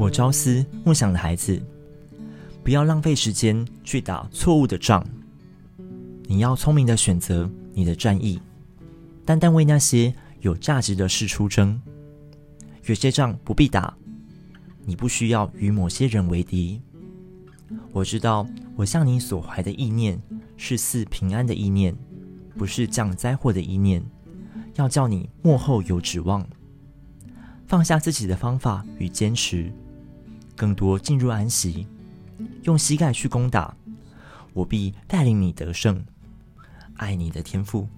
我朝思暮想的孩子，不要浪费时间去打错误的仗。你要聪明的选择你的战役，单单为那些有价值的事出征。有些仗不必打，你不需要与某些人为敌。我知道，我向你所怀的意念是赐平安的意念，不是降灾祸的意念，要叫你幕后有指望。放下自己的方法与坚持，更多进入安息，用膝盖去攻打，我必带领你得胜。爱你的天赋。